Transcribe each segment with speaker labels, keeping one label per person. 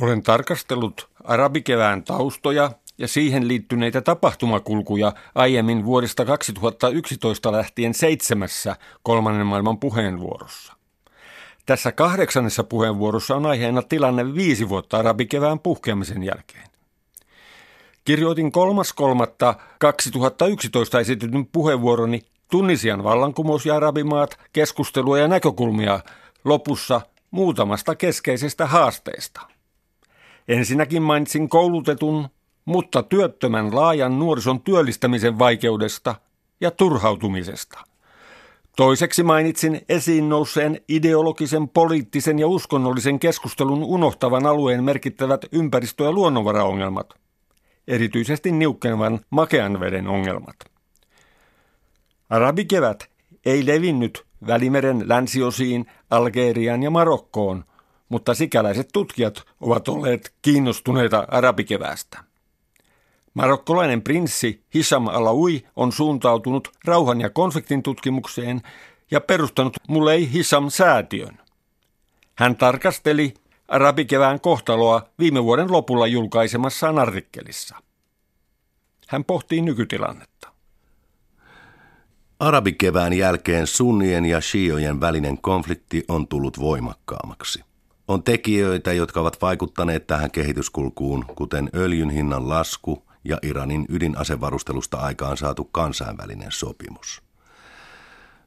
Speaker 1: Olen tarkastellut arabikevään taustoja ja siihen liittyneitä tapahtumakulkuja aiemmin vuodesta 2011 lähtien seitsemässä kolmannen maailman puheenvuorossa. Tässä kahdeksannessa puheenvuorossa on aiheena tilanne viisi vuotta arabikevään puhkeamisen jälkeen. Kirjoitin 3.3.2011 esitetyn puheenvuoroni Tunisian vallankumous ja arabimaat, keskustelua ja näkökulmia lopussa muutamasta keskeisestä haasteesta. Ensinnäkin mainitsin koulutetun, mutta työttömän laajan nuorison työllistämisen vaikeudesta ja turhautumisesta. Toiseksi mainitsin esiin nouseen ideologisen, poliittisen ja uskonnollisen keskustelun unohtavan alueen merkittävät ympäristö- ja luonnonvaraongelmat, erityisesti niukkenevan makean veden ongelmat. Arabikevät ei levinnyt Välimeren länsiosiin, Algeriaan ja Marokkoon, mutta sikäläiset tutkijat ovat olleet kiinnostuneita arabikeväästä. Marokkolainen prinssi Hisham Alaoui on suuntautunut rauhan ja konfliktin tutkimukseen ja perustanut Mulei Hisham-säätiön. Hän tarkasteli arabikevään kohtaloa viime vuoden lopulla julkaisemassaan artikkelissa. Hän pohtii nykytilannetta.
Speaker 2: Arabikevään jälkeen sunnien ja shiojen välinen konflikti on tullut voimakkaammaksi. On tekijöitä, jotka ovat vaikuttaneet tähän kehityskulkuun, kuten öljyn hinnan lasku ja Iranin ydinasevarustelusta aikaan saatu kansainvälinen sopimus.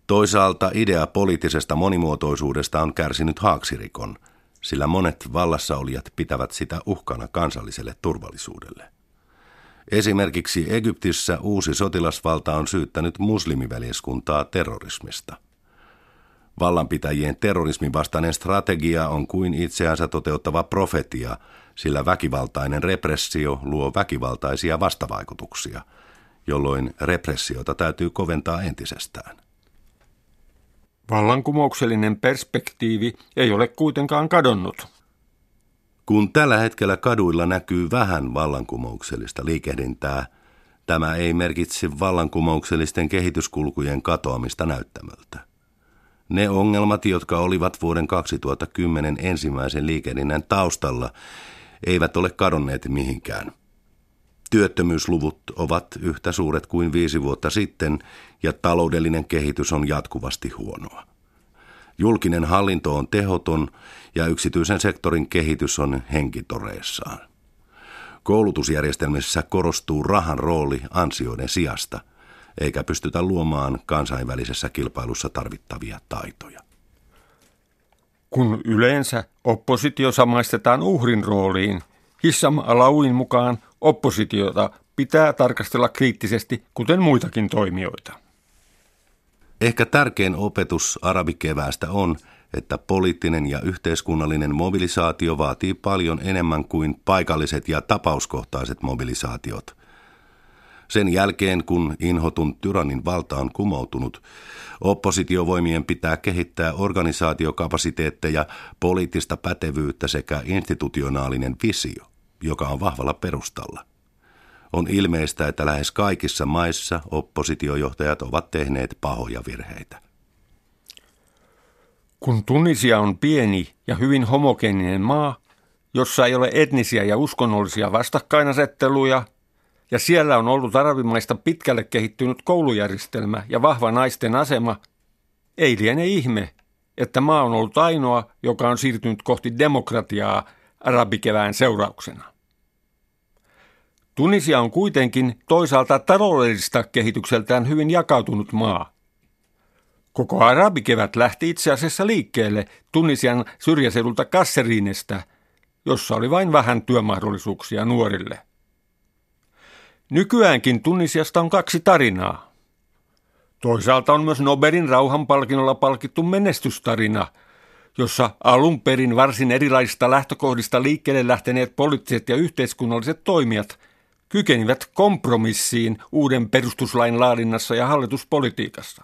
Speaker 2: Toisaalta idea poliittisesta monimuotoisuudesta on kärsinyt haaksirikon, sillä monet vallassaolijat pitävät sitä uhkana kansalliselle turvallisuudelle. Esimerkiksi Egyptissä uusi sotilasvalta on syyttänyt muslimiveljeskuntaa terrorismista. Vallanpitäjien terrorismin vastainen strategia on kuin itseänsä toteuttava profetia, sillä väkivaltainen repressio luo väkivaltaisia vastavaikutuksia, jolloin repressiota täytyy koventaa entisestään.
Speaker 1: Vallankumouksellinen perspektiivi ei ole kuitenkaan kadonnut.
Speaker 2: Kun tällä hetkellä kaduilla näkyy vähän vallankumouksellista liikehdintää, tämä ei merkitse vallankumouksellisten kehityskulkujen katoamista näyttämöltä. Ne ongelmat, jotka olivat vuoden 2010 ensimmäisen liikehdinnän taustalla, eivät ole kadonneet mihinkään. Työttömyysluvut ovat yhtä suuret kuin viisi vuotta sitten ja taloudellinen kehitys on jatkuvasti huonoa. Julkinen hallinto on tehoton ja yksityisen sektorin kehitys on henkitoreissaan. Koulutusjärjestelmissä korostuu rahan rooli ansioiden sijasta, eikä pystytä luomaan kansainvälisessä kilpailussa tarvittavia taitoja.
Speaker 1: Kun yleensä oppositio samaistetaan uhrin rooliin, Hissam Alauin mukaan oppositiota pitää tarkastella kriittisesti, kuten muitakin toimijoita.
Speaker 2: Ehkä tärkein opetus arabikeväästä on, että poliittinen ja yhteiskunnallinen mobilisaatio vaatii paljon enemmän kuin paikalliset ja tapauskohtaiset mobilisaatiot. Sen jälkeen, kun inhotun tyrannin valta on kumoutunut, oppositiovoimien pitää kehittää organisaatiokapasiteetteja, poliittista pätevyyttä sekä institutionaalinen visio, joka on vahvalla perustalla – on ilmeistä, että lähes kaikissa maissa oppositiojohtajat ovat tehneet pahoja virheitä.
Speaker 1: Kun Tunisia on pieni ja hyvin homogeeninen maa, jossa ei ole etnisiä ja uskonnollisia vastakkainasetteluja, ja siellä on ollut arabimaista pitkälle kehittynyt koulujärjestelmä ja vahva naisten asema, ei liene ihme, että maa on ollut ainoa, joka on siirtynyt kohti demokratiaa arabikevään seurauksena. Tunisia on kuitenkin toisaalta taloudellista kehitykseltään hyvin jakautunut maa. Koko arabikevät lähti itse asiassa liikkeelle Tunisian syrjäseudulta Kasseriinestä, jossa oli vain vähän työmahdollisuuksia nuorille. Nykyäänkin Tunisiasta on kaksi tarinaa. Toisaalta on myös Nobelin rauhanpalkinnolla palkittu menestystarina, jossa alun perin varsin erilaisista lähtökohdista liikkeelle lähteneet poliittiset ja yhteiskunnalliset toimijat – kykenivät kompromissiin uuden perustuslain laadinnassa ja hallituspolitiikassa.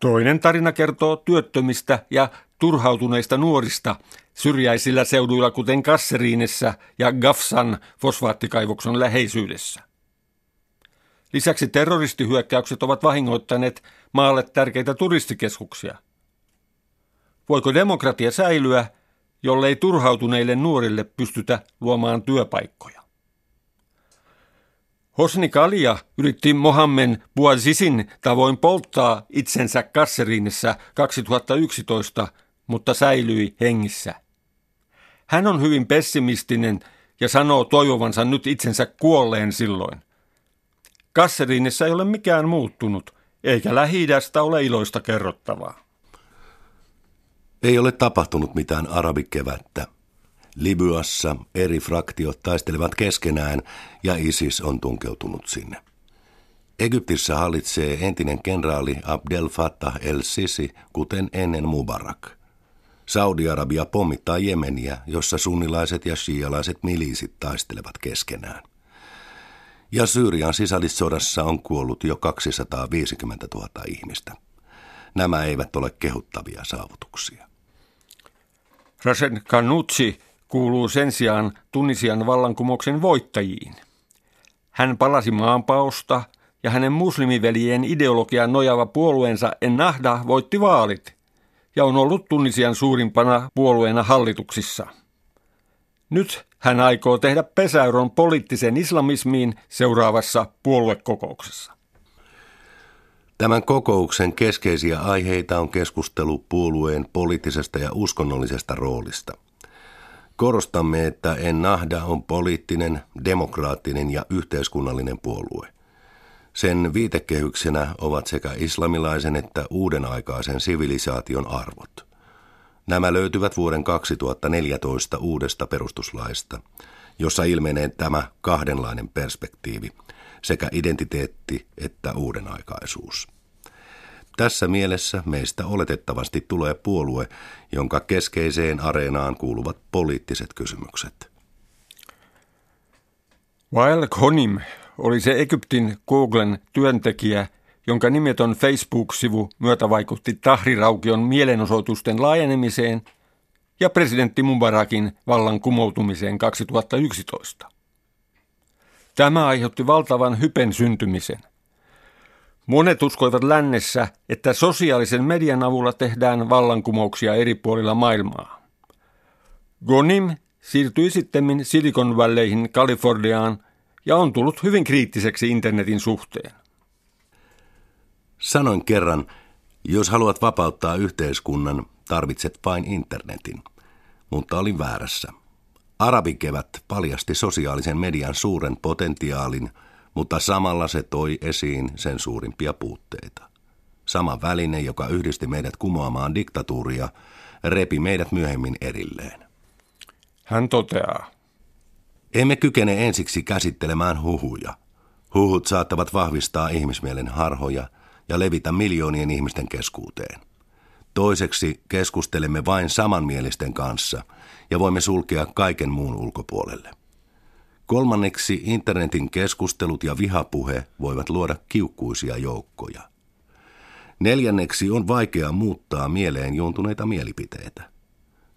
Speaker 1: Toinen tarina kertoo työttömistä ja turhautuneista nuorista syrjäisillä seuduilla kuten Kasseriinessä ja Gafsan fosfaattikaivoksen läheisyydessä. Lisäksi terroristihyökkäykset ovat vahingoittaneet maalle tärkeitä turistikeskuksia. Voiko demokratia säilyä, jollei turhautuneille nuorille pystytä luomaan työpaikkoja. Hosni Kalia yritti Mohammed Bouazisin tavoin polttaa itsensä Kasseriinissa 2011, mutta säilyi hengissä. Hän on hyvin pessimistinen ja sanoo toivovansa nyt itsensä kuolleen silloin. Kasseriinissa ei ole mikään muuttunut, eikä lähi ole iloista kerrottavaa.
Speaker 2: Ei ole tapahtunut mitään arabikevättä. Libyassa eri fraktiot taistelevat keskenään ja ISIS on tunkeutunut sinne. Egyptissä hallitsee entinen kenraali Abdel Fattah el-Sisi, kuten ennen Mubarak. Saudi-Arabia pommittaa Jemeniä, jossa sunnilaiset ja shialaiset miliisit taistelevat keskenään. Ja Syyrian sisällissodassa on kuollut jo 250 000 ihmistä. Nämä eivät ole kehuttavia saavutuksia.
Speaker 1: Rasen Kanutsi kuuluu sen sijaan Tunisian vallankumouksen voittajiin. Hän palasi maanpaosta ja hänen muslimiveljen ideologian nojava puolueensa Ennahda voitti vaalit ja on ollut Tunisian suurimpana puolueena hallituksissa. Nyt hän aikoo tehdä pesäyron poliittisen islamismiin seuraavassa puoluekokouksessa.
Speaker 2: Tämän kokouksen keskeisiä aiheita on keskustelu puolueen poliittisesta ja uskonnollisesta roolista. Korostamme, että Ennahda on poliittinen, demokraattinen ja yhteiskunnallinen puolue. Sen viitekehyksenä ovat sekä islamilaisen että uuden aikaisen sivilisaation arvot. Nämä löytyvät vuoden 2014 uudesta perustuslaista, jossa ilmenee tämä kahdenlainen perspektiivi – sekä identiteetti että uudenaikaisuus. Tässä mielessä meistä oletettavasti tulee puolue, jonka keskeiseen areenaan kuuluvat poliittiset kysymykset.
Speaker 1: Wael Konim oli se Egyptin Googlen työntekijä, jonka nimetön Facebook-sivu myötävaikutti Tahriraukion mielenosoitusten laajenemiseen ja presidentti Mubarakin vallan kumoutumiseen 2011. Tämä aiheutti valtavan hypen syntymisen. Monet uskoivat lännessä, että sosiaalisen median avulla tehdään vallankumouksia eri puolilla maailmaa. Gonim siirtyi sitten Silicon Valleyhin Kaliforniaan ja on tullut hyvin kriittiseksi internetin suhteen.
Speaker 2: Sanoin kerran, jos haluat vapauttaa yhteiskunnan, tarvitset vain internetin. Mutta olin väärässä. Arabikevät paljasti sosiaalisen median suuren potentiaalin, mutta samalla se toi esiin sen suurimpia puutteita. Sama väline, joka yhdisti meidät kumoamaan diktatuuria, repi meidät myöhemmin erilleen.
Speaker 1: Hän toteaa.
Speaker 2: Emme kykene ensiksi käsittelemään huhuja. Huhut saattavat vahvistaa ihmismielen harhoja ja levitä miljoonien ihmisten keskuuteen. Toiseksi keskustelemme vain samanmielisten kanssa – ja voimme sulkea kaiken muun ulkopuolelle. Kolmanneksi internetin keskustelut ja vihapuhe voivat luoda kiukkuisia joukkoja. Neljänneksi on vaikea muuttaa mieleen juontuneita mielipiteitä.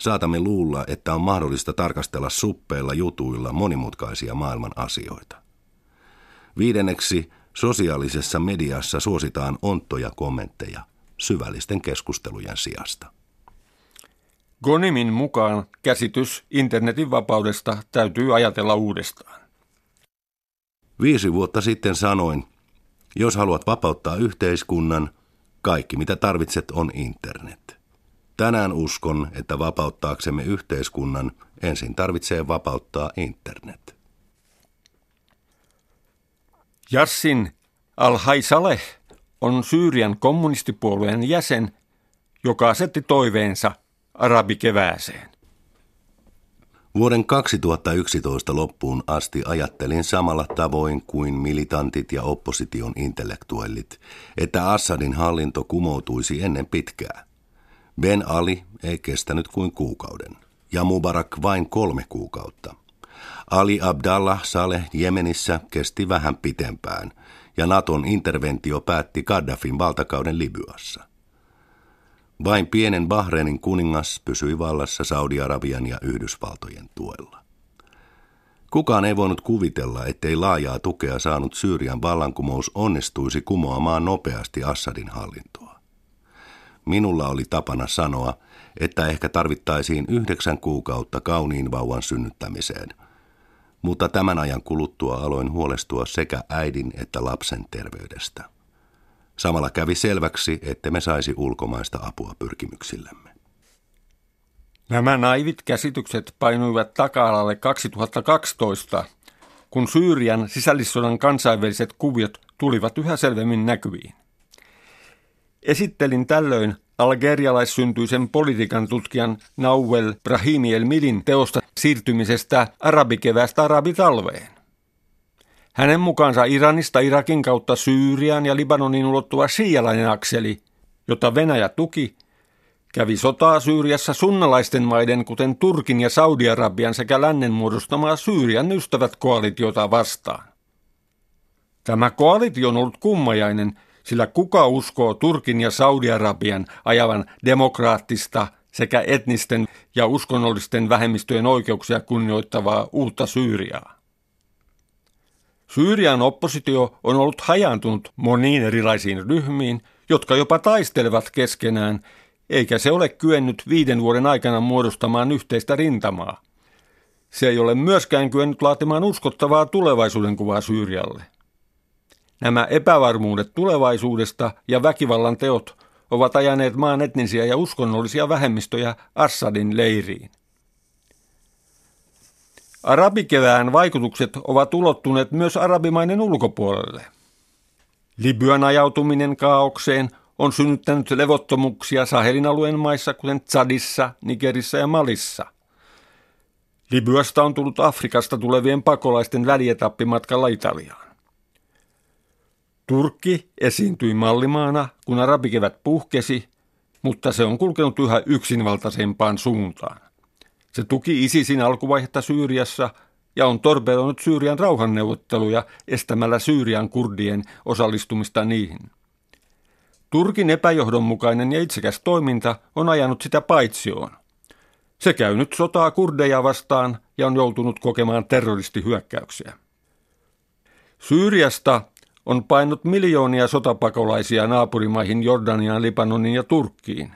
Speaker 2: Saatamme luulla, että on mahdollista tarkastella suppeilla jutuilla monimutkaisia maailman asioita. Viidenneksi sosiaalisessa mediassa suositaan onttoja kommentteja syvällisten keskustelujen sijasta.
Speaker 1: Gonimin mukaan käsitys internetin vapaudesta täytyy ajatella uudestaan.
Speaker 2: Viisi vuotta sitten sanoin, jos haluat vapauttaa yhteiskunnan, kaikki mitä tarvitset on internet. Tänään uskon, että vapauttaaksemme yhteiskunnan ensin tarvitsee vapauttaa internet.
Speaker 1: Jassin al-Haisaleh on Syyrian kommunistipuolueen jäsen, joka asetti toiveensa arabikevääseen.
Speaker 2: Vuoden 2011 loppuun asti ajattelin samalla tavoin kuin militantit ja opposition intellektuellit, että Assadin hallinto kumoutuisi ennen pitkää. Ben Ali ei kestänyt kuin kuukauden ja Mubarak vain kolme kuukautta. Ali Abdallah Saleh Jemenissä kesti vähän pitempään ja Naton interventio päätti Gaddafin valtakauden Libyassa. Vain pienen Bahreinin kuningas pysyi vallassa Saudi-Arabian ja Yhdysvaltojen tuella. Kukaan ei voinut kuvitella, ettei laajaa tukea saanut Syyrian vallankumous onnistuisi kumoamaan nopeasti Assadin hallintoa. Minulla oli tapana sanoa, että ehkä tarvittaisiin yhdeksän kuukautta kauniin vauvan synnyttämiseen. Mutta tämän ajan kuluttua aloin huolestua sekä äidin että lapsen terveydestä. Samalla kävi selväksi, että me saisi ulkomaista apua pyrkimyksillemme.
Speaker 1: Nämä naivit käsitykset painuivat taka-alalle 2012, kun Syyrian sisällissodan kansainväliset kuviot tulivat yhä selvemmin näkyviin. Esittelin tällöin algerialaissyntyisen politiikan tutkijan Nauvel Brahimi El Milin teosta siirtymisestä arabikevästä arabitalveen. Hänen mukaansa Iranista Irakin kautta Syyrian ja Libanonin ulottuva shialainen akseli, jota Venäjä tuki, kävi sotaa Syyriassa sunnalaisten maiden, kuten Turkin ja Saudi-Arabian sekä lännen muodostamaa Syyrian ystävät koalitiota vastaan. Tämä koalitio on ollut kummajainen, sillä kuka uskoo Turkin ja Saudi-Arabian ajavan demokraattista sekä etnisten ja uskonnollisten vähemmistöjen oikeuksia kunnioittavaa uutta Syyriaa? Syyrian oppositio on ollut hajantunut moniin erilaisiin ryhmiin, jotka jopa taistelevat keskenään, eikä se ole kyennyt viiden vuoden aikana muodostamaan yhteistä rintamaa. Se ei ole myöskään kyennyt laatimaan uskottavaa tulevaisuuden kuvaa Syyrialle. Nämä epävarmuudet tulevaisuudesta ja väkivallan teot ovat ajaneet maan etnisiä ja uskonnollisia vähemmistöjä Assadin leiriin. Arabikevään vaikutukset ovat ulottuneet myös arabimainen ulkopuolelle. Libyan ajautuminen kaaukseen on synnyttänyt levottomuuksia Sahelin alueen maissa, kuten Tsadissa, Nigerissä ja Malissa. Libyasta on tullut Afrikasta tulevien pakolaisten välietappi matkalla Italiaan. Turkki esiintyi mallimaana, kun arabikevät puhkesi, mutta se on kulkenut yhä yksinvaltaisempaan suuntaan. Se tuki ISISin alkuvaihetta Syyriassa ja on torpedoinut Syyrian rauhanneuvotteluja estämällä Syyrian kurdien osallistumista niihin. Turkin epäjohdonmukainen ja itsekäs toiminta on ajanut sitä paitsioon. Se käy nyt sotaa kurdeja vastaan ja on joutunut kokemaan terroristihyökkäyksiä. Syyriasta on painut miljoonia sotapakolaisia naapurimaihin Jordaniaan, Libanonin ja Turkkiin.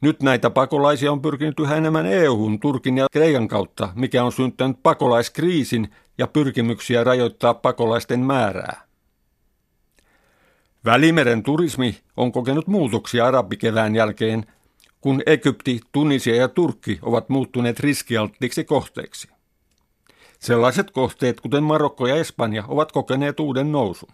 Speaker 1: Nyt näitä pakolaisia on pyrkinyt yhä enemmän EU-hun Turkin ja Kreikan kautta, mikä on syntynyt pakolaiskriisin ja pyrkimyksiä rajoittaa pakolaisten määrää. Välimeren turismi on kokenut muutoksia arabikevään jälkeen, kun Egypti, Tunisia ja Turkki ovat muuttuneet riskialttiksi kohteiksi. Sellaiset kohteet, kuten Marokko ja Espanja, ovat kokeneet uuden nousun.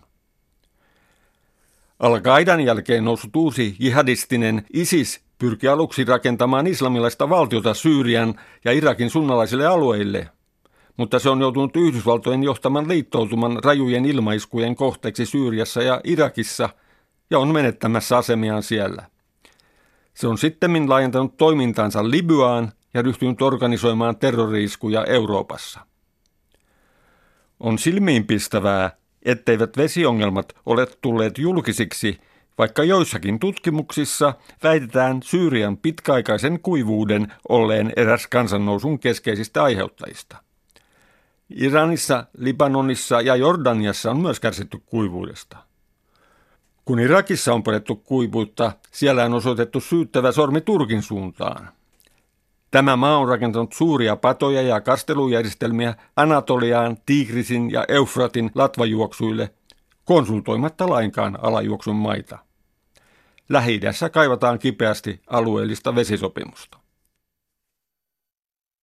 Speaker 1: Al-Qaidan jälkeen noussut uusi jihadistinen ISIS pyrki aluksi rakentamaan islamilaista valtiota Syyrian ja Irakin sunnalaisille alueille, mutta se on joutunut Yhdysvaltojen johtaman liittoutuman rajujen ilmaiskujen kohteeksi Syyriassa ja Irakissa ja on menettämässä asemiaan siellä. Se on sittemmin laajentanut toimintaansa Libyaan ja ryhtynyt organisoimaan terroriiskuja Euroopassa. On silmiinpistävää, etteivät vesiongelmat ole tulleet julkisiksi, vaikka joissakin tutkimuksissa väitetään Syyrian pitkäaikaisen kuivuuden olleen eräs kansannousun keskeisistä aiheuttajista. Iranissa, Libanonissa ja Jordaniassa on myös kärsitty kuivuudesta. Kun Irakissa on pidetty kuivuutta, siellä on osoitettu syyttävä sormi Turkin suuntaan. Tämä maa on rakentanut suuria patoja ja kastelujärjestelmiä Anatoliaan, Tigrisin ja Eufratin latvajuoksuille, konsultoimatta lainkaan alajuoksun maita. lähi kaivataan kipeästi alueellista vesisopimusta.